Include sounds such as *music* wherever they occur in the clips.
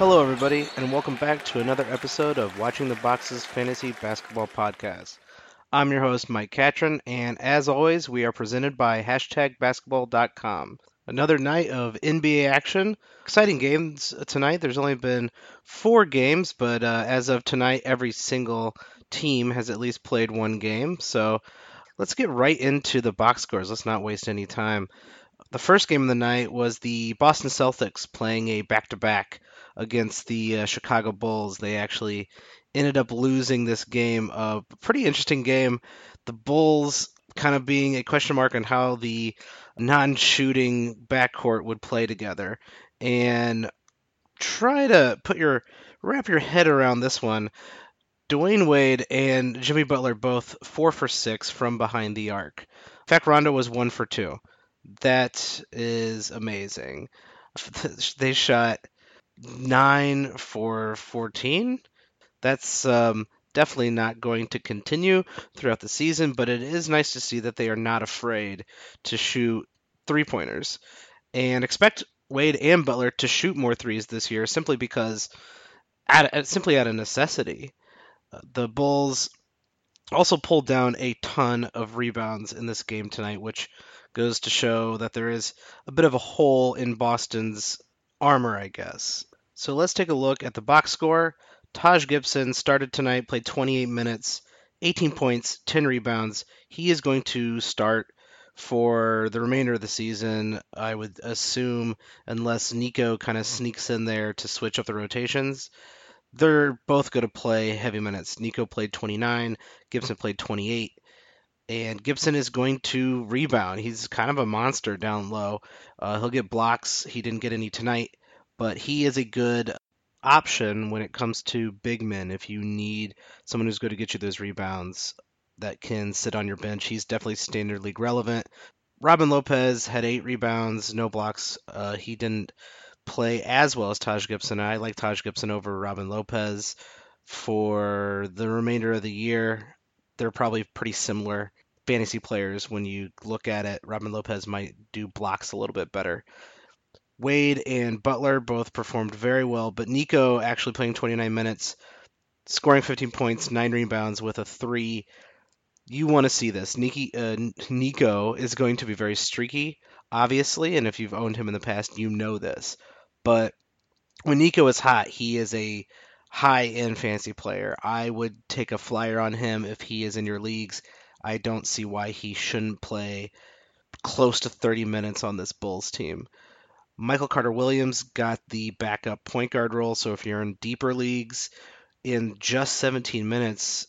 Hello, everybody, and welcome back to another episode of Watching the Boxes Fantasy Basketball Podcast. I'm your host, Mike Catron, and as always, we are presented by hashtagbasketball.com. Another night of NBA action. Exciting games tonight. There's only been four games, but uh, as of tonight, every single team has at least played one game. So let's get right into the box scores. Let's not waste any time. The first game of the night was the Boston Celtics playing a back to back against the uh, Chicago Bulls. They actually ended up losing this game. A pretty interesting game. The Bulls kind of being a question mark on how the non-shooting backcourt would play together, and try to put your wrap your head around this one. Dwyane Wade and Jimmy Butler both four for six from behind the arc. In fact, Rondo was one for two. That is amazing. *laughs* They shot nine for 14. That's um, definitely not going to continue throughout the season, but it is nice to see that they are not afraid to shoot three pointers and expect Wade and Butler to shoot more threes this year simply because, at, simply out of necessity. Uh, the Bulls also pulled down a ton of rebounds in this game tonight, which goes to show that there is a bit of a hole in Boston's armor, I guess. So let's take a look at the box score. Taj Gibson started tonight, played 28 minutes, 18 points, 10 rebounds. He is going to start for the remainder of the season, I would assume, unless Nico kind of sneaks in there to switch up the rotations. They're both going to play heavy minutes. Nico played 29, Gibson played 28 and Gibson is going to rebound. He's kind of a monster down low. Uh, he'll get blocks. He didn't get any tonight, but he is a good option when it comes to big men. If you need someone who's going to get you those rebounds that can sit on your bench, he's definitely standard league relevant. Robin Lopez had eight rebounds, no blocks. Uh, he didn't play as well as Taj Gibson. I like Taj Gibson over Robin Lopez for the remainder of the year. They're probably pretty similar fantasy players when you look at it. Robin Lopez might do blocks a little bit better. Wade and Butler both performed very well, but Nico actually playing 29 minutes, scoring 15 points, nine rebounds with a three. You want to see this. Niki, uh, Nico is going to be very streaky, obviously, and if you've owned him in the past, you know this. But when Nico is hot, he is a high end fantasy player. I would take a flyer on him if he is in your leagues. I don't see why he shouldn't play close to 30 minutes on this Bulls team. Michael Carter Williams got the backup point guard role, so if you're in deeper leagues, in just 17 minutes,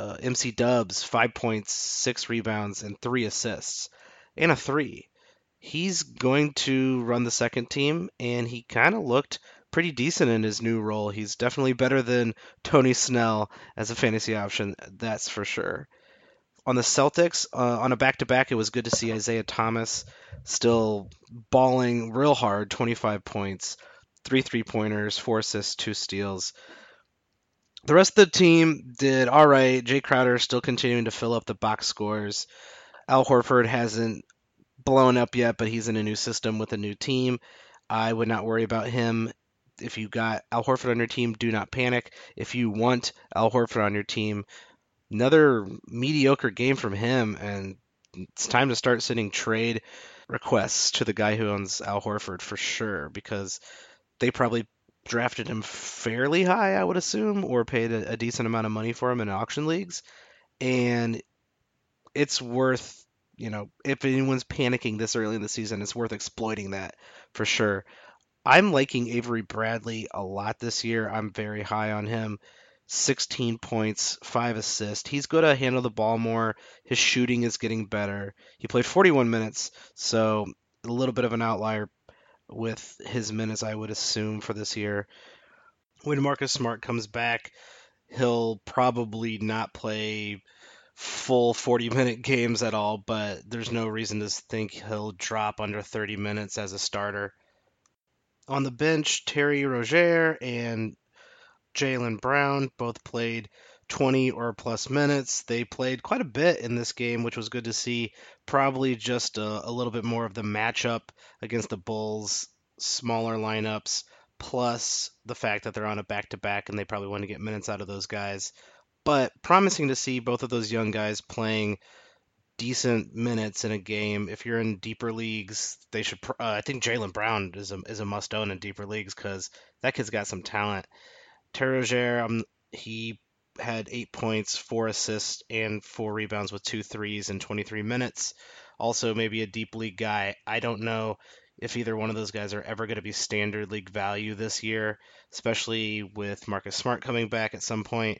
uh, MC Dubs, five points, six rebounds, and three assists, and a three. He's going to run the second team, and he kind of looked pretty decent in his new role. He's definitely better than Tony Snell as a fantasy option, that's for sure on the Celtics, uh, on a back to back, it was good to see Isaiah Thomas still balling real hard 25 points, three three pointers, four assists, two steals. The rest of the team did all right. Jae Crowder still continuing to fill up the box scores. Al Horford hasn't blown up yet, but he's in a new system with a new team. I would not worry about him. If you got Al Horford on your team, do not panic. If you want Al Horford on your team, another mediocre game from him, and it's time to start sending trade requests to the guy who owns Al Horford for sure, because they probably drafted him fairly high, I would assume, or paid a, a decent amount of money for him in auction leagues, and it's worth you know, if anyone's panicking this early in the season, it's worth exploiting that for sure. I'm liking Avery Bradley a lot this year. I'm very high on him. 16 points, 5 assists. He's going to handle the ball more. His shooting is getting better. He played 41 minutes, so a little bit of an outlier with his minutes, I would assume, for this year. When Marcus Smart comes back, he'll probably not play full 40 minute *laughs* games at all, but there's no reason to think he'll drop under 30 minutes as a starter. On the bench, Terry Rozier and Jaylen Brown both played 20 or plus minutes. They played quite a bit in this game, which was good to see. Probably just a, a little bit more of the matchup against the Bulls, smaller lineups, plus the fact that they're on a back to back and they probably want to get minutes out of those guys. But promising to see both of those young guys playing decent minutes in a game. If you're in deeper leagues, they should. Uh, I think Jaylen Brown is a is a must own in deeper leagues because that kid's got some talent. Terry Rozier, um, he had eight points, four assists, and four rebounds with two threes in 23 minutes. Also, maybe a deep league guy. I don't know if either one of those guys are ever going to be standard league value this year, especially with Marcus Smart coming back at some point.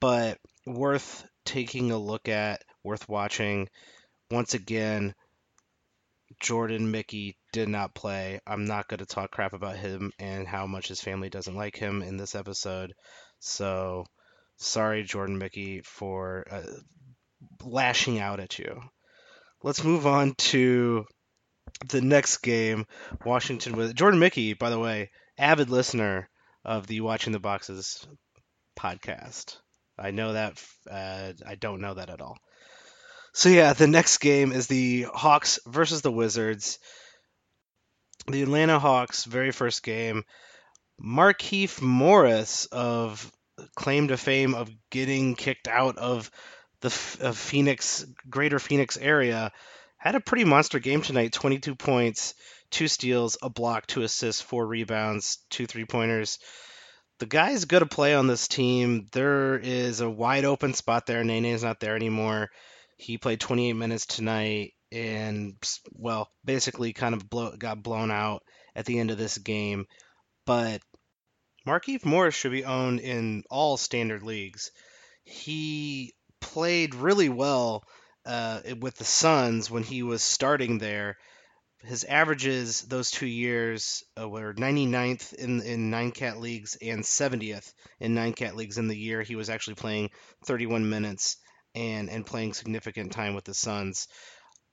But worth taking a look at, worth watching. Once again, Jordan Mickey did not play. I'm not going to talk crap about him and how much his family doesn't like him in this episode. So, sorry, Jordan Mickey, for uh, lashing out at you. Let's move on to the next game. Washington with Jordan Mickey, by the way, avid listener of the Watching the Boxes podcast. I know that. Uh, I don't know that at all. So yeah, the next game is the Hawks versus the Wizards. The Atlanta Hawks' very first game. Markieff Morris of claim to fame of getting kicked out of the of Phoenix, Greater Phoenix area, had a pretty monster game tonight. 22 points, two steals, a block, two assists, four rebounds, two three pointers the guy's good to play on this team. There is a wide open spot there. Nene's not there anymore. He played 28 minutes tonight and, well, basically kind of blow, got blown out at the end of this game. But Markieff Morris should be owned in all standard leagues. He played really well uh, with the Suns when he was starting there his averages those two years uh, were 99th in in nine cat leagues and 70th in nine cat leagues in the year he was actually playing 31 minutes and and playing significant time with the Suns.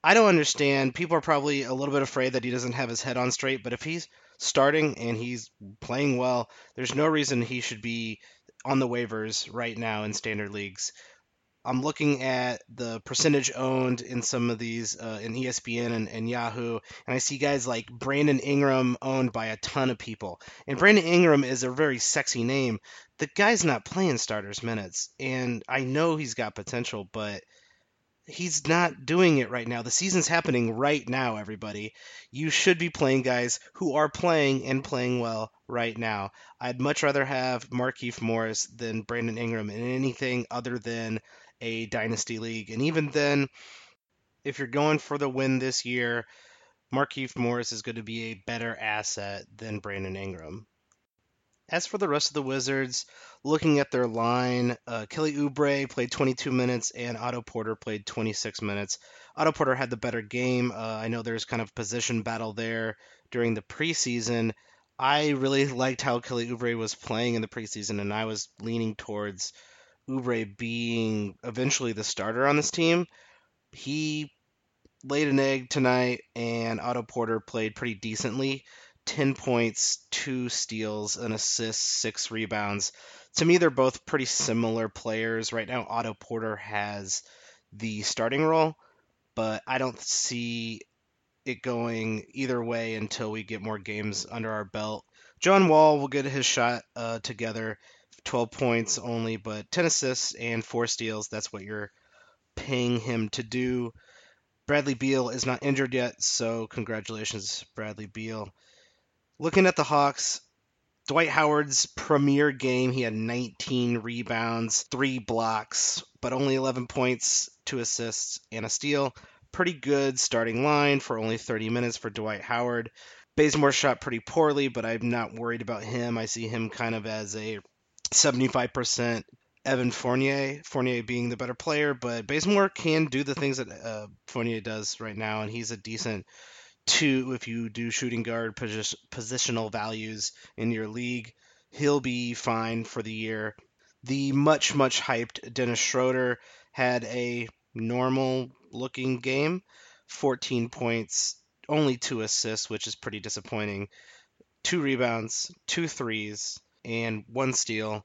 I don't understand. People are probably a little bit afraid that he doesn't have his head on straight, but if he's starting and he's playing well, there's no reason he should be on the waivers right now in standard leagues. I'm looking at the percentage owned in some of these uh, in ESPN and, and, Yahoo, and I see guys like Brandon Ingram owned by a ton of people. And Brandon Ingram is a very sexy name. The guy's not playing starters minutes, and I know he's got potential, but he's not doing it right now. The season's happening right now, everybody. You should be playing guys who are playing and playing well right now. I'd much rather have Markieff Morris than Brandon Ingram in anything other than a dynasty league. And even then, if you're going for the win this year, Markieff Morris is going to be a better asset than Brandon Ingram. As for the rest of the Wizards, looking at their line, uh, Kelly Oubre played 22 minutes and Otto Porter played 26 minutes. Otto Porter had the better game. Uh, I know there's kind of position battle there during the preseason. I really liked how Kelly Oubre was playing in the preseason, and I was leaning towards Oubre being eventually the starter on this team. He laid an egg tonight, and Otto Porter played pretty decently. 10 points, two steals, an assist, six rebounds. To me, they're both pretty similar players. Right now, Otto Porter has the starting role, but I don't see it going either way until we get more games under our belt. John Wall will get his shot uh, together. 12 points only, but 10 assists and 4 steals. That's what you're paying him to do. Bradley Beal is not injured yet, so congratulations, Bradley Beal. Looking at the Hawks, Dwight Howard's premier game, he had 19 rebounds, 3 blocks, but only 11 points, 2 assists, and a steal. Pretty good starting line for only 30 minutes for Dwight Howard. Bazemore shot pretty poorly, but I'm not worried about him. I see him kind of as a 75% Evan Fournier, Fournier being the better player, but Bazemore can do the things that uh, Fournier does right now, and he's a decent two if you do shooting guard position, positional values in your league. He'll be fine for the year. The much, much hyped Dennis Schroeder had a normal looking game 14 points, only two assists, which is pretty disappointing. Two rebounds, two threes, and one steal.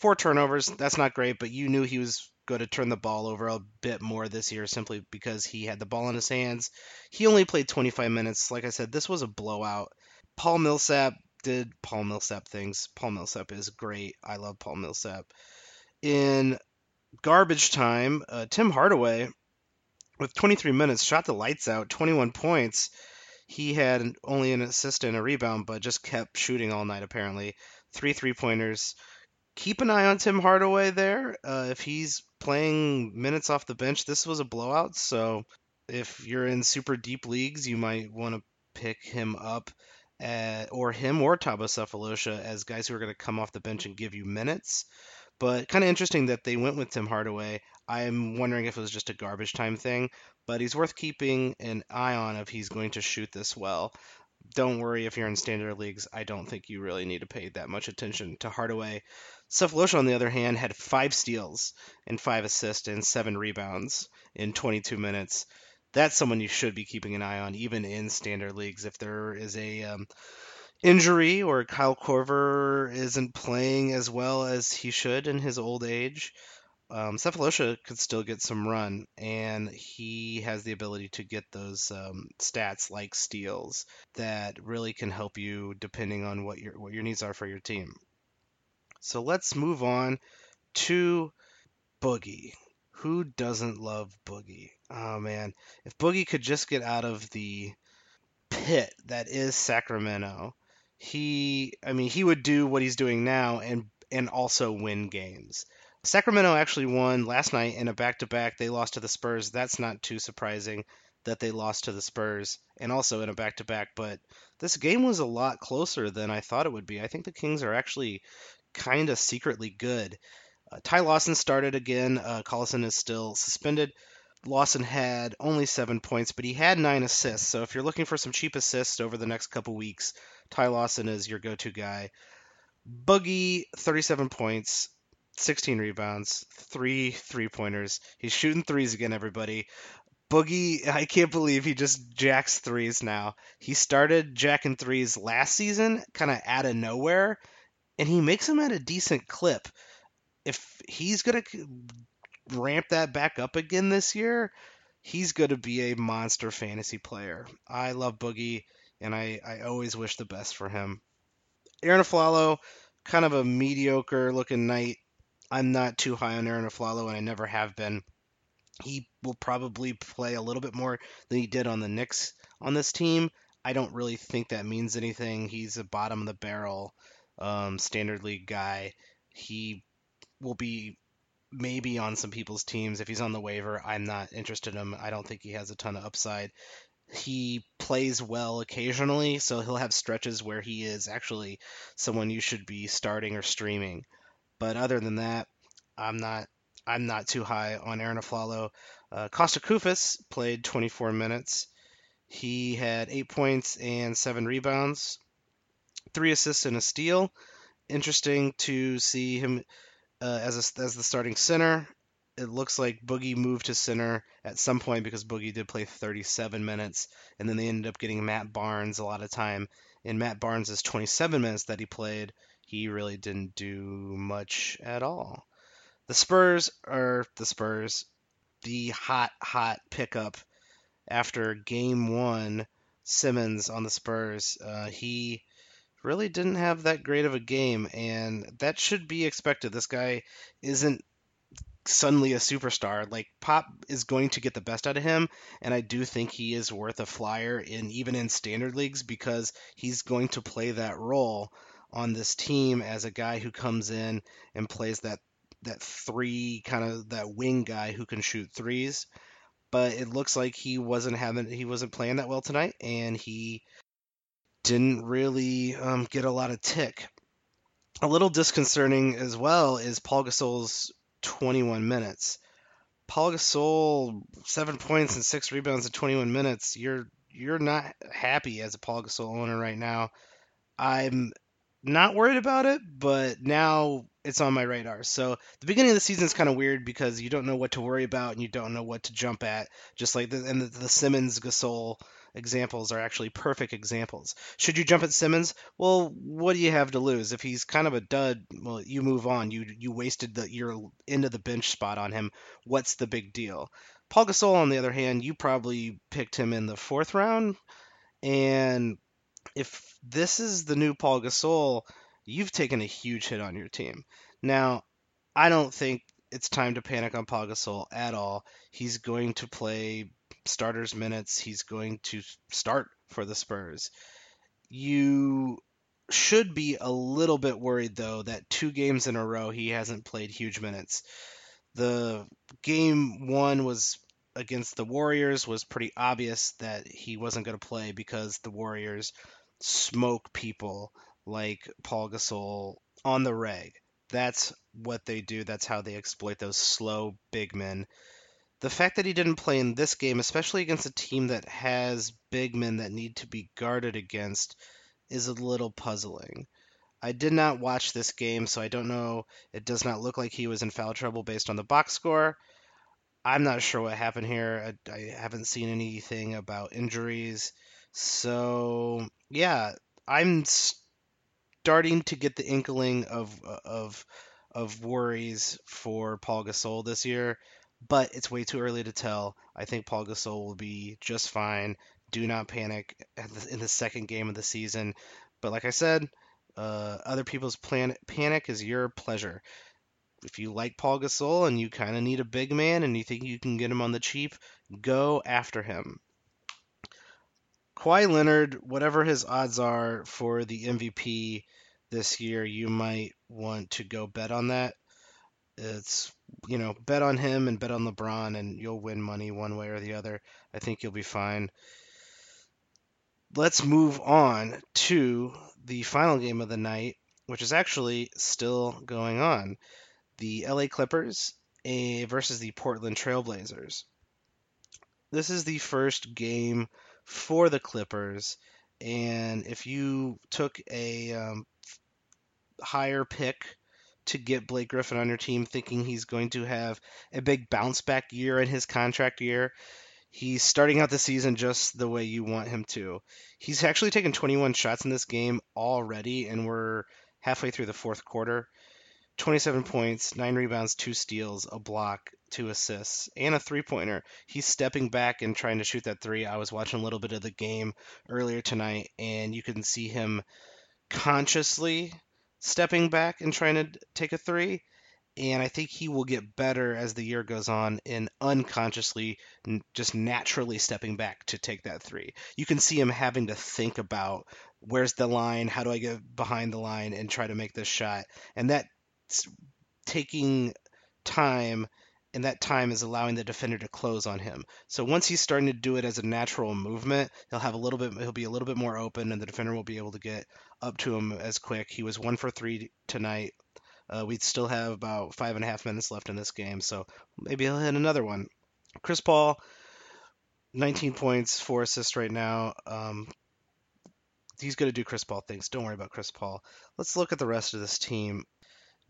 Four turnovers, that's not great, but you knew he was going to turn the ball over a bit more this year simply because he had the ball in his hands. He only played 25 minutes. Like I said, this was a blowout. Paul Millsap did Paul Millsap things. Paul Millsap is great. I love Paul Millsap. In garbage time, uh, Tim Hardaway, with 23 minutes, shot the lights out, 21 points. He had only an assist and a rebound, but just kept shooting all night, apparently. Three three pointers. Keep an eye on Tim Hardaway there. Uh, if he's playing minutes off the bench, this was a blowout. So if you're in super deep leagues, you might want to pick him up at, or him or Thabo Sefolosha as guys who are going to come off the bench and give you minutes. But kind of interesting that they went with Tim Hardaway. I'm wondering if it was just a garbage time thing, but he's worth keeping an eye on if he's going to shoot this well. Don't worry if you're in standard leagues. I don't think you really need to pay that much attention to Hardaway. Sefolosha, on the other hand, had five steals and five assists and seven rebounds in 22 minutes that's someone you should be keeping an eye on, even in standard leagues. If there is a um, injury or Kyle Korver isn't playing as well as he should in his old age, um, Sefolosha could still get some run, and he has the ability to get those um, stats like steals that really can help you depending on what your what your needs are for your team. So let's move on to Boogie. Who doesn't love Boogie? Oh man, if Boogie could just get out of the pit that is Sacramento, he I mean he would do what he's doing now and and also win games. Sacramento actually won last night in a back-to-back. They lost to the Spurs. That's not too surprising that they lost to the Spurs and also in a back-to-back, but this game was a lot closer than I thought it would be. I think the Kings are actually kind of secretly good. Uh, Ty Lawson started again. Uh, Collison is still suspended. Lawson had only seven points, but he had nine assists. So if you're looking for some cheap assists over the next couple weeks, Ty Lawson is your go-to guy. Boogie, 37 points, 16 rebounds, three three-pointers. He's shooting threes again, everybody. Boogie, I can't believe he just jacks threes now. He started jacking threes last season, kind of out of nowhere, and he makes them at a decent clip if he's going to ramp that back up again this year, he's going to be a monster fantasy player. I love Boogie, and I, I always wish the best for him. Arron Afflalo, kind of a mediocre looking night. I'm not too high on Arron Afflalo, and I never have been. He will probably play a little bit more than he did on the Knicks on this team. I don't really think that means anything. He's a bottom of the barrel um, standard league guy. He will be maybe on some people's teams. If he's on the waiver, I'm not interested in him. I don't think he has a ton of upside. He plays well occasionally, so he'll have stretches where he is actually someone you should be starting or streaming. But other than that, I'm not I'm not too high on Arron Afflalo. Uh, Kosta Koufos played 24 minutes. He had eight points and seven rebounds, three assists and a steal. Interesting to see him uh, as a, as the starting center. It looks like Boogie moved to center at some point because Boogie did play 37 minutes, and then they ended up getting Matt Barnes a lot of time. In Matt Barnes' 27 minutes that he played, he really didn't do much at all. The Spurs are the Spurs. The hot, hot pickup after game one, Simmons on the Spurs. Uh, he really didn't have that great of a game, and that should be expected. This guy isn't suddenly a superstar. Like Pop is going to get the best out of him, and I do think he is worth a flyer in even in standard leagues because he's going to play that role on this team as a guy who comes in and plays that that three kind of that wing guy who can shoot threes. But it looks like he wasn't having he wasn't playing that well tonight, and he didn't really um, get a lot of tick. A little disconcerting as well is Paul Gasol's 21 minutes. Paul Gasol, seven points and six rebounds in 21 minutes. You're you're not happy as a Paul Gasol owner right now. I'm not worried about it, but now it's on my radar. So the beginning of the season is kind of weird because you don't know what to worry about and you don't know what to jump at. Just like the and the, the Simmons Gasol examples are actually perfect examples. Should you jump at Simmons? Well, what do you have to lose? If he's kind of a dud, well, you move on. You you wasted the your of the bench spot on him. What's the big deal? Paul Gasol, on the other hand, you probably picked him in the fourth round, and if this is the new Paul Gasol, you've taken a huge hit on your team. Now, I don't think it's time to panic on Paul Gasol at all. He's going to play starters minutes. He's going to start for the Spurs. You should be a little bit worried though that two games in a row he hasn't played huge minutes. The game one was against the Warriors was pretty obvious that he wasn't going to play because the Warriors smoke people like Paul Gasol on the reg. That's what they do. That's how they exploit those slow big men. The fact that he didn't play in this game, especially against a team that has big men that need to be guarded against, is a little puzzling. I did not watch this game, so I don't know. It does not look like he was in foul trouble based on the box score. I'm not sure what happened here. I, I haven't seen anything about injuries. So, yeah, I'm starting to get the inkling of of of worries for Paul Gasol this year, but it's way too early to tell. I think Paul Gasol will be just fine. Do not panic in the second game of the season. But like I said, uh, other people's plan- panic is your pleasure. If you like Paul Gasol and you kind of need a big man and you think you can get him on the cheap, go after him. Kawhi Leonard, whatever his odds are for the MVP this year, you might want to go bet on that. It's, you know, bet on him and bet on LeBron, and you'll win money one way or the other. I think you'll be fine. Let's move on to the final game of the night, which is actually still going on the LA Clippers eh, versus the Portland Trailblazers. This is the first game for the Clippers, and if you took a um, higher pick to get Blake Griffin on your team, thinking he's going to have a big bounce back year in his contract year, he's starting out the season just the way you want him to. He's actually taken 21 shots in this game already, and we're halfway through the fourth quarter. 27 points, 9 rebounds, 2 steals, a block, 2 assists, and a three pointer. He's stepping back and trying to shoot that three. I was watching a little bit of the game earlier tonight, and you can see him consciously stepping back and trying to take a three. And I think he will get better as the year goes on in unconsciously just naturally stepping back to take that three. You can see him having to think about where's the line, how do I get behind the line and try to make this shot. And that taking time and that time is allowing the defender to close on him. So once he's starting to do it as a natural movement, he'll have a little bit he'll be a little bit more open and the defender will be able to get up to him as quick. He was one for three tonight. Uh, we still have about five and a half minutes left in this game, so maybe he'll hit another one. Chris Paul, 19 points, four assists right now. Um, he's going to do Chris Paul things. Don't worry about Chris Paul. Let's look at the rest of this team.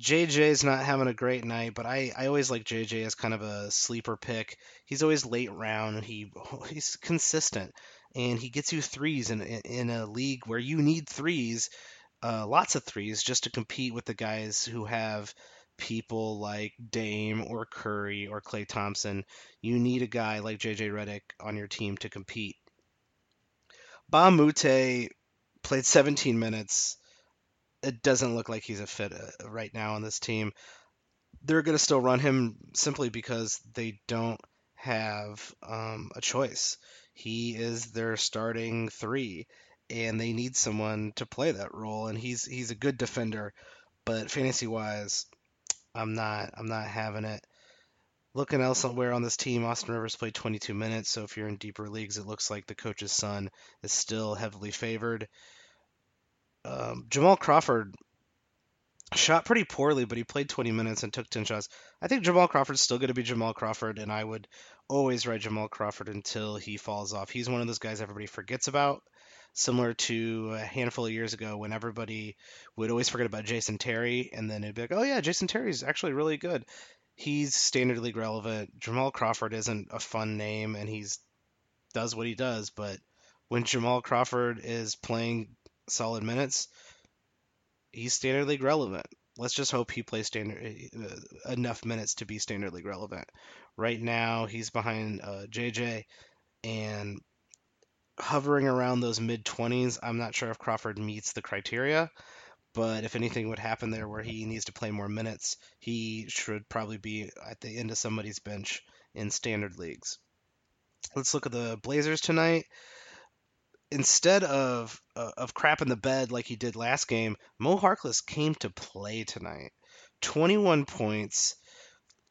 JJ's not having a great night, but I, I always like JJ as kind of a sleeper pick. He's always late round and he *laughs* he's consistent and he gets you threes in in a league where you need threes, uh, lots of threes just to compete with the guys who have people like Dame or Curry or Klay Thompson. You need a guy like JJ Redick on your team to compete. Moute played 17 minutes it doesn't look like he's a fit uh, right now on this team. They're going to still run him simply because they don't have um, a choice. He is their starting three, and they need someone to play that role. And he's he's a good defender, but fantasy wise, I'm not I'm not having it. Looking elsewhere on this team, Austin Rivers played 22 minutes. So if you're in deeper leagues, it looks like the coach's son is still heavily favored um, Jamal Crawford shot pretty poorly, but he played 20 minutes and took 10 shots. I think Jamal Crawford's still going to be Jamal Crawford, and I would always ride Jamal Crawford until he falls off. He's one of those guys everybody forgets about, similar to a handful of years ago when everybody would always forget about Jason Terry, and then it'd be like, oh yeah, Jason Terry's actually really good. He's standard league relevant. Jamal Crawford isn't a fun name, and he's does what he does, but when Jamal Crawford is playing solid minutes, he's standard league relevant. Let's just hope he plays standard uh, enough minutes to be standard league relevant. Right now, he's behind uh, JJ, and hovering around those mid 20s. I'm not sure if Crawford meets the criteria, but if anything would happen there where he needs to play more minutes, he should probably be at the end of somebody's bench in standard leagues. Let's look at the Blazers tonight. Instead of uh, of crap in the bed like he did last game, Mo Harkless came to play tonight. 21 points,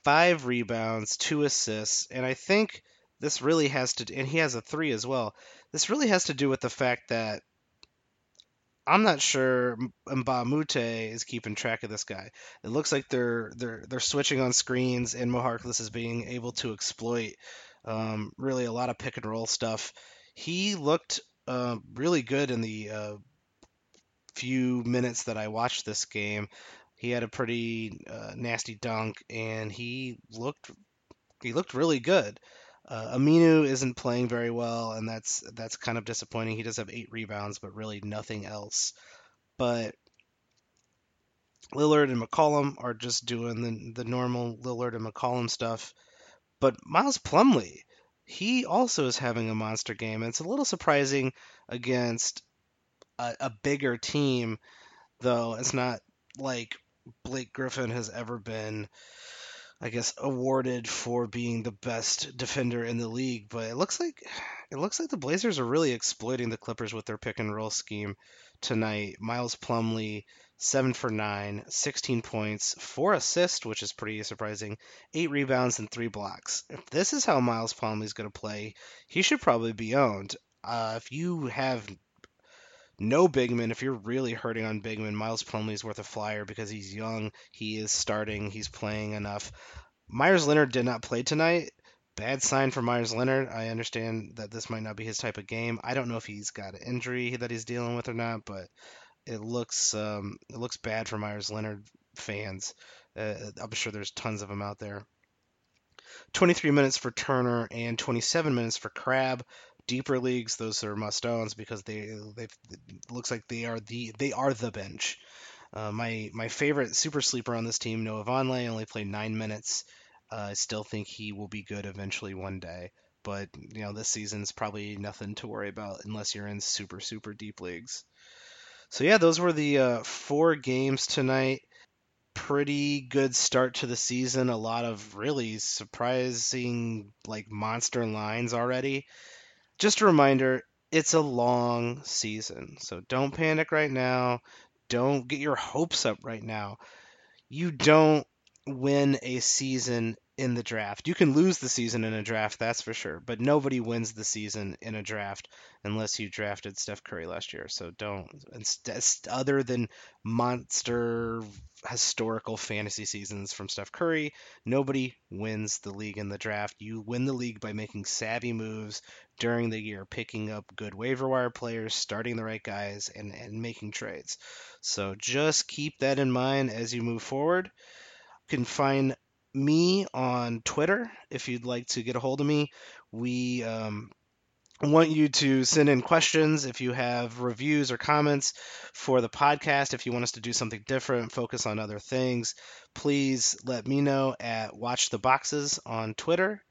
five rebounds, two assists, and I think this really has to, and he has a three as well. This really has to do with the fact that I'm not sure a is keeping track of this guy. It looks like they're they're they're switching on screens, and Mo Harkless is being able to exploit um, really a lot of pick and roll stuff. He looked uh, really good in the uh, few minutes that I watched this game. He had a pretty uh, nasty dunk, and he looked he looked really good. Uh, Aminu isn't playing very well, and that's that's kind of disappointing. He does have eight rebounds, but really nothing else. But Lillard and McCollum are just doing the the normal Lillard and McCollum stuff. But Miles Plumlee, he also is having a monster game, and it's a little surprising against a, a bigger team, though. It's not like Blake Griffin has ever been, I guess, awarded for being the best defender in the league. But it looks like it looks like the Blazers are really exploiting the Clippers with their pick and roll scheme tonight. Miles Plumlee, seven for nine, 16 points, four assists, which is pretty surprising, eight rebounds and three blocks. If this is how Miles Plumlee is going to play, he should probably be owned. Uh, if you have no big Bigman. If you're really hurting on big Bigman, Miles Plumlee is worth a flyer because he's young. He is starting. He's playing enough. Meyers Leonard did not play tonight. Bad sign for Meyers Leonard. I understand that this might not be his type of game. I don't know if he's got an injury that he's dealing with or not, but it looks um, it looks bad for Meyers Leonard fans. Uh, I'm sure there's tons of them out there. 23 minutes for Turner and 27 minutes for Crabbe. deeper leagues, those are must owns because they they looks like they are the they are the bench. Uh, my my favorite super sleeper on this team, Noah Vonleh, only played nine minutes. Uh, I still think he will be good eventually one day, but you know this season's probably nothing to worry about unless you're in super super deep leagues. So yeah, those were the uh, four games tonight. Pretty good start to the season. A lot of really surprising like monster lines already just a reminder it's a long season. So don't panic right now. Don't get your hopes up right now. You don't win a season in the draft. You can lose the season in a draft, that's for sure, but nobody wins the season in a draft unless you drafted Steph Curry last year. So don't uh, other than monster historical fantasy seasons from Steph Curry, nobody wins the league in the draft. You win the league by making savvy moves during the year, picking up good waiver wire players, starting the right guys and and making trades. So just keep that in mind as you move forward. You can find me on Twitter if you'd like to get a hold of me. We um, want you to send in questions if you have reviews or comments for the podcast. If you want us to do something different, focus on other things, please let me know at Watch the Boxes on Twitter.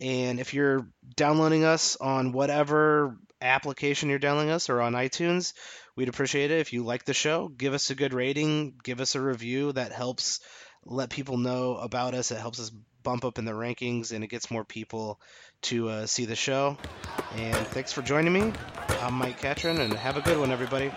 And if you're downloading us on whatever application you're downloading us or on iTunes, we'd appreciate it if you like the show. Give us a good rating, give us a review. That helps let people know about us. It helps us bump up in the rankings and it gets more people to uh, see the show. And thanks for joining me. I'm Mike Catron, and have a good one, everybody.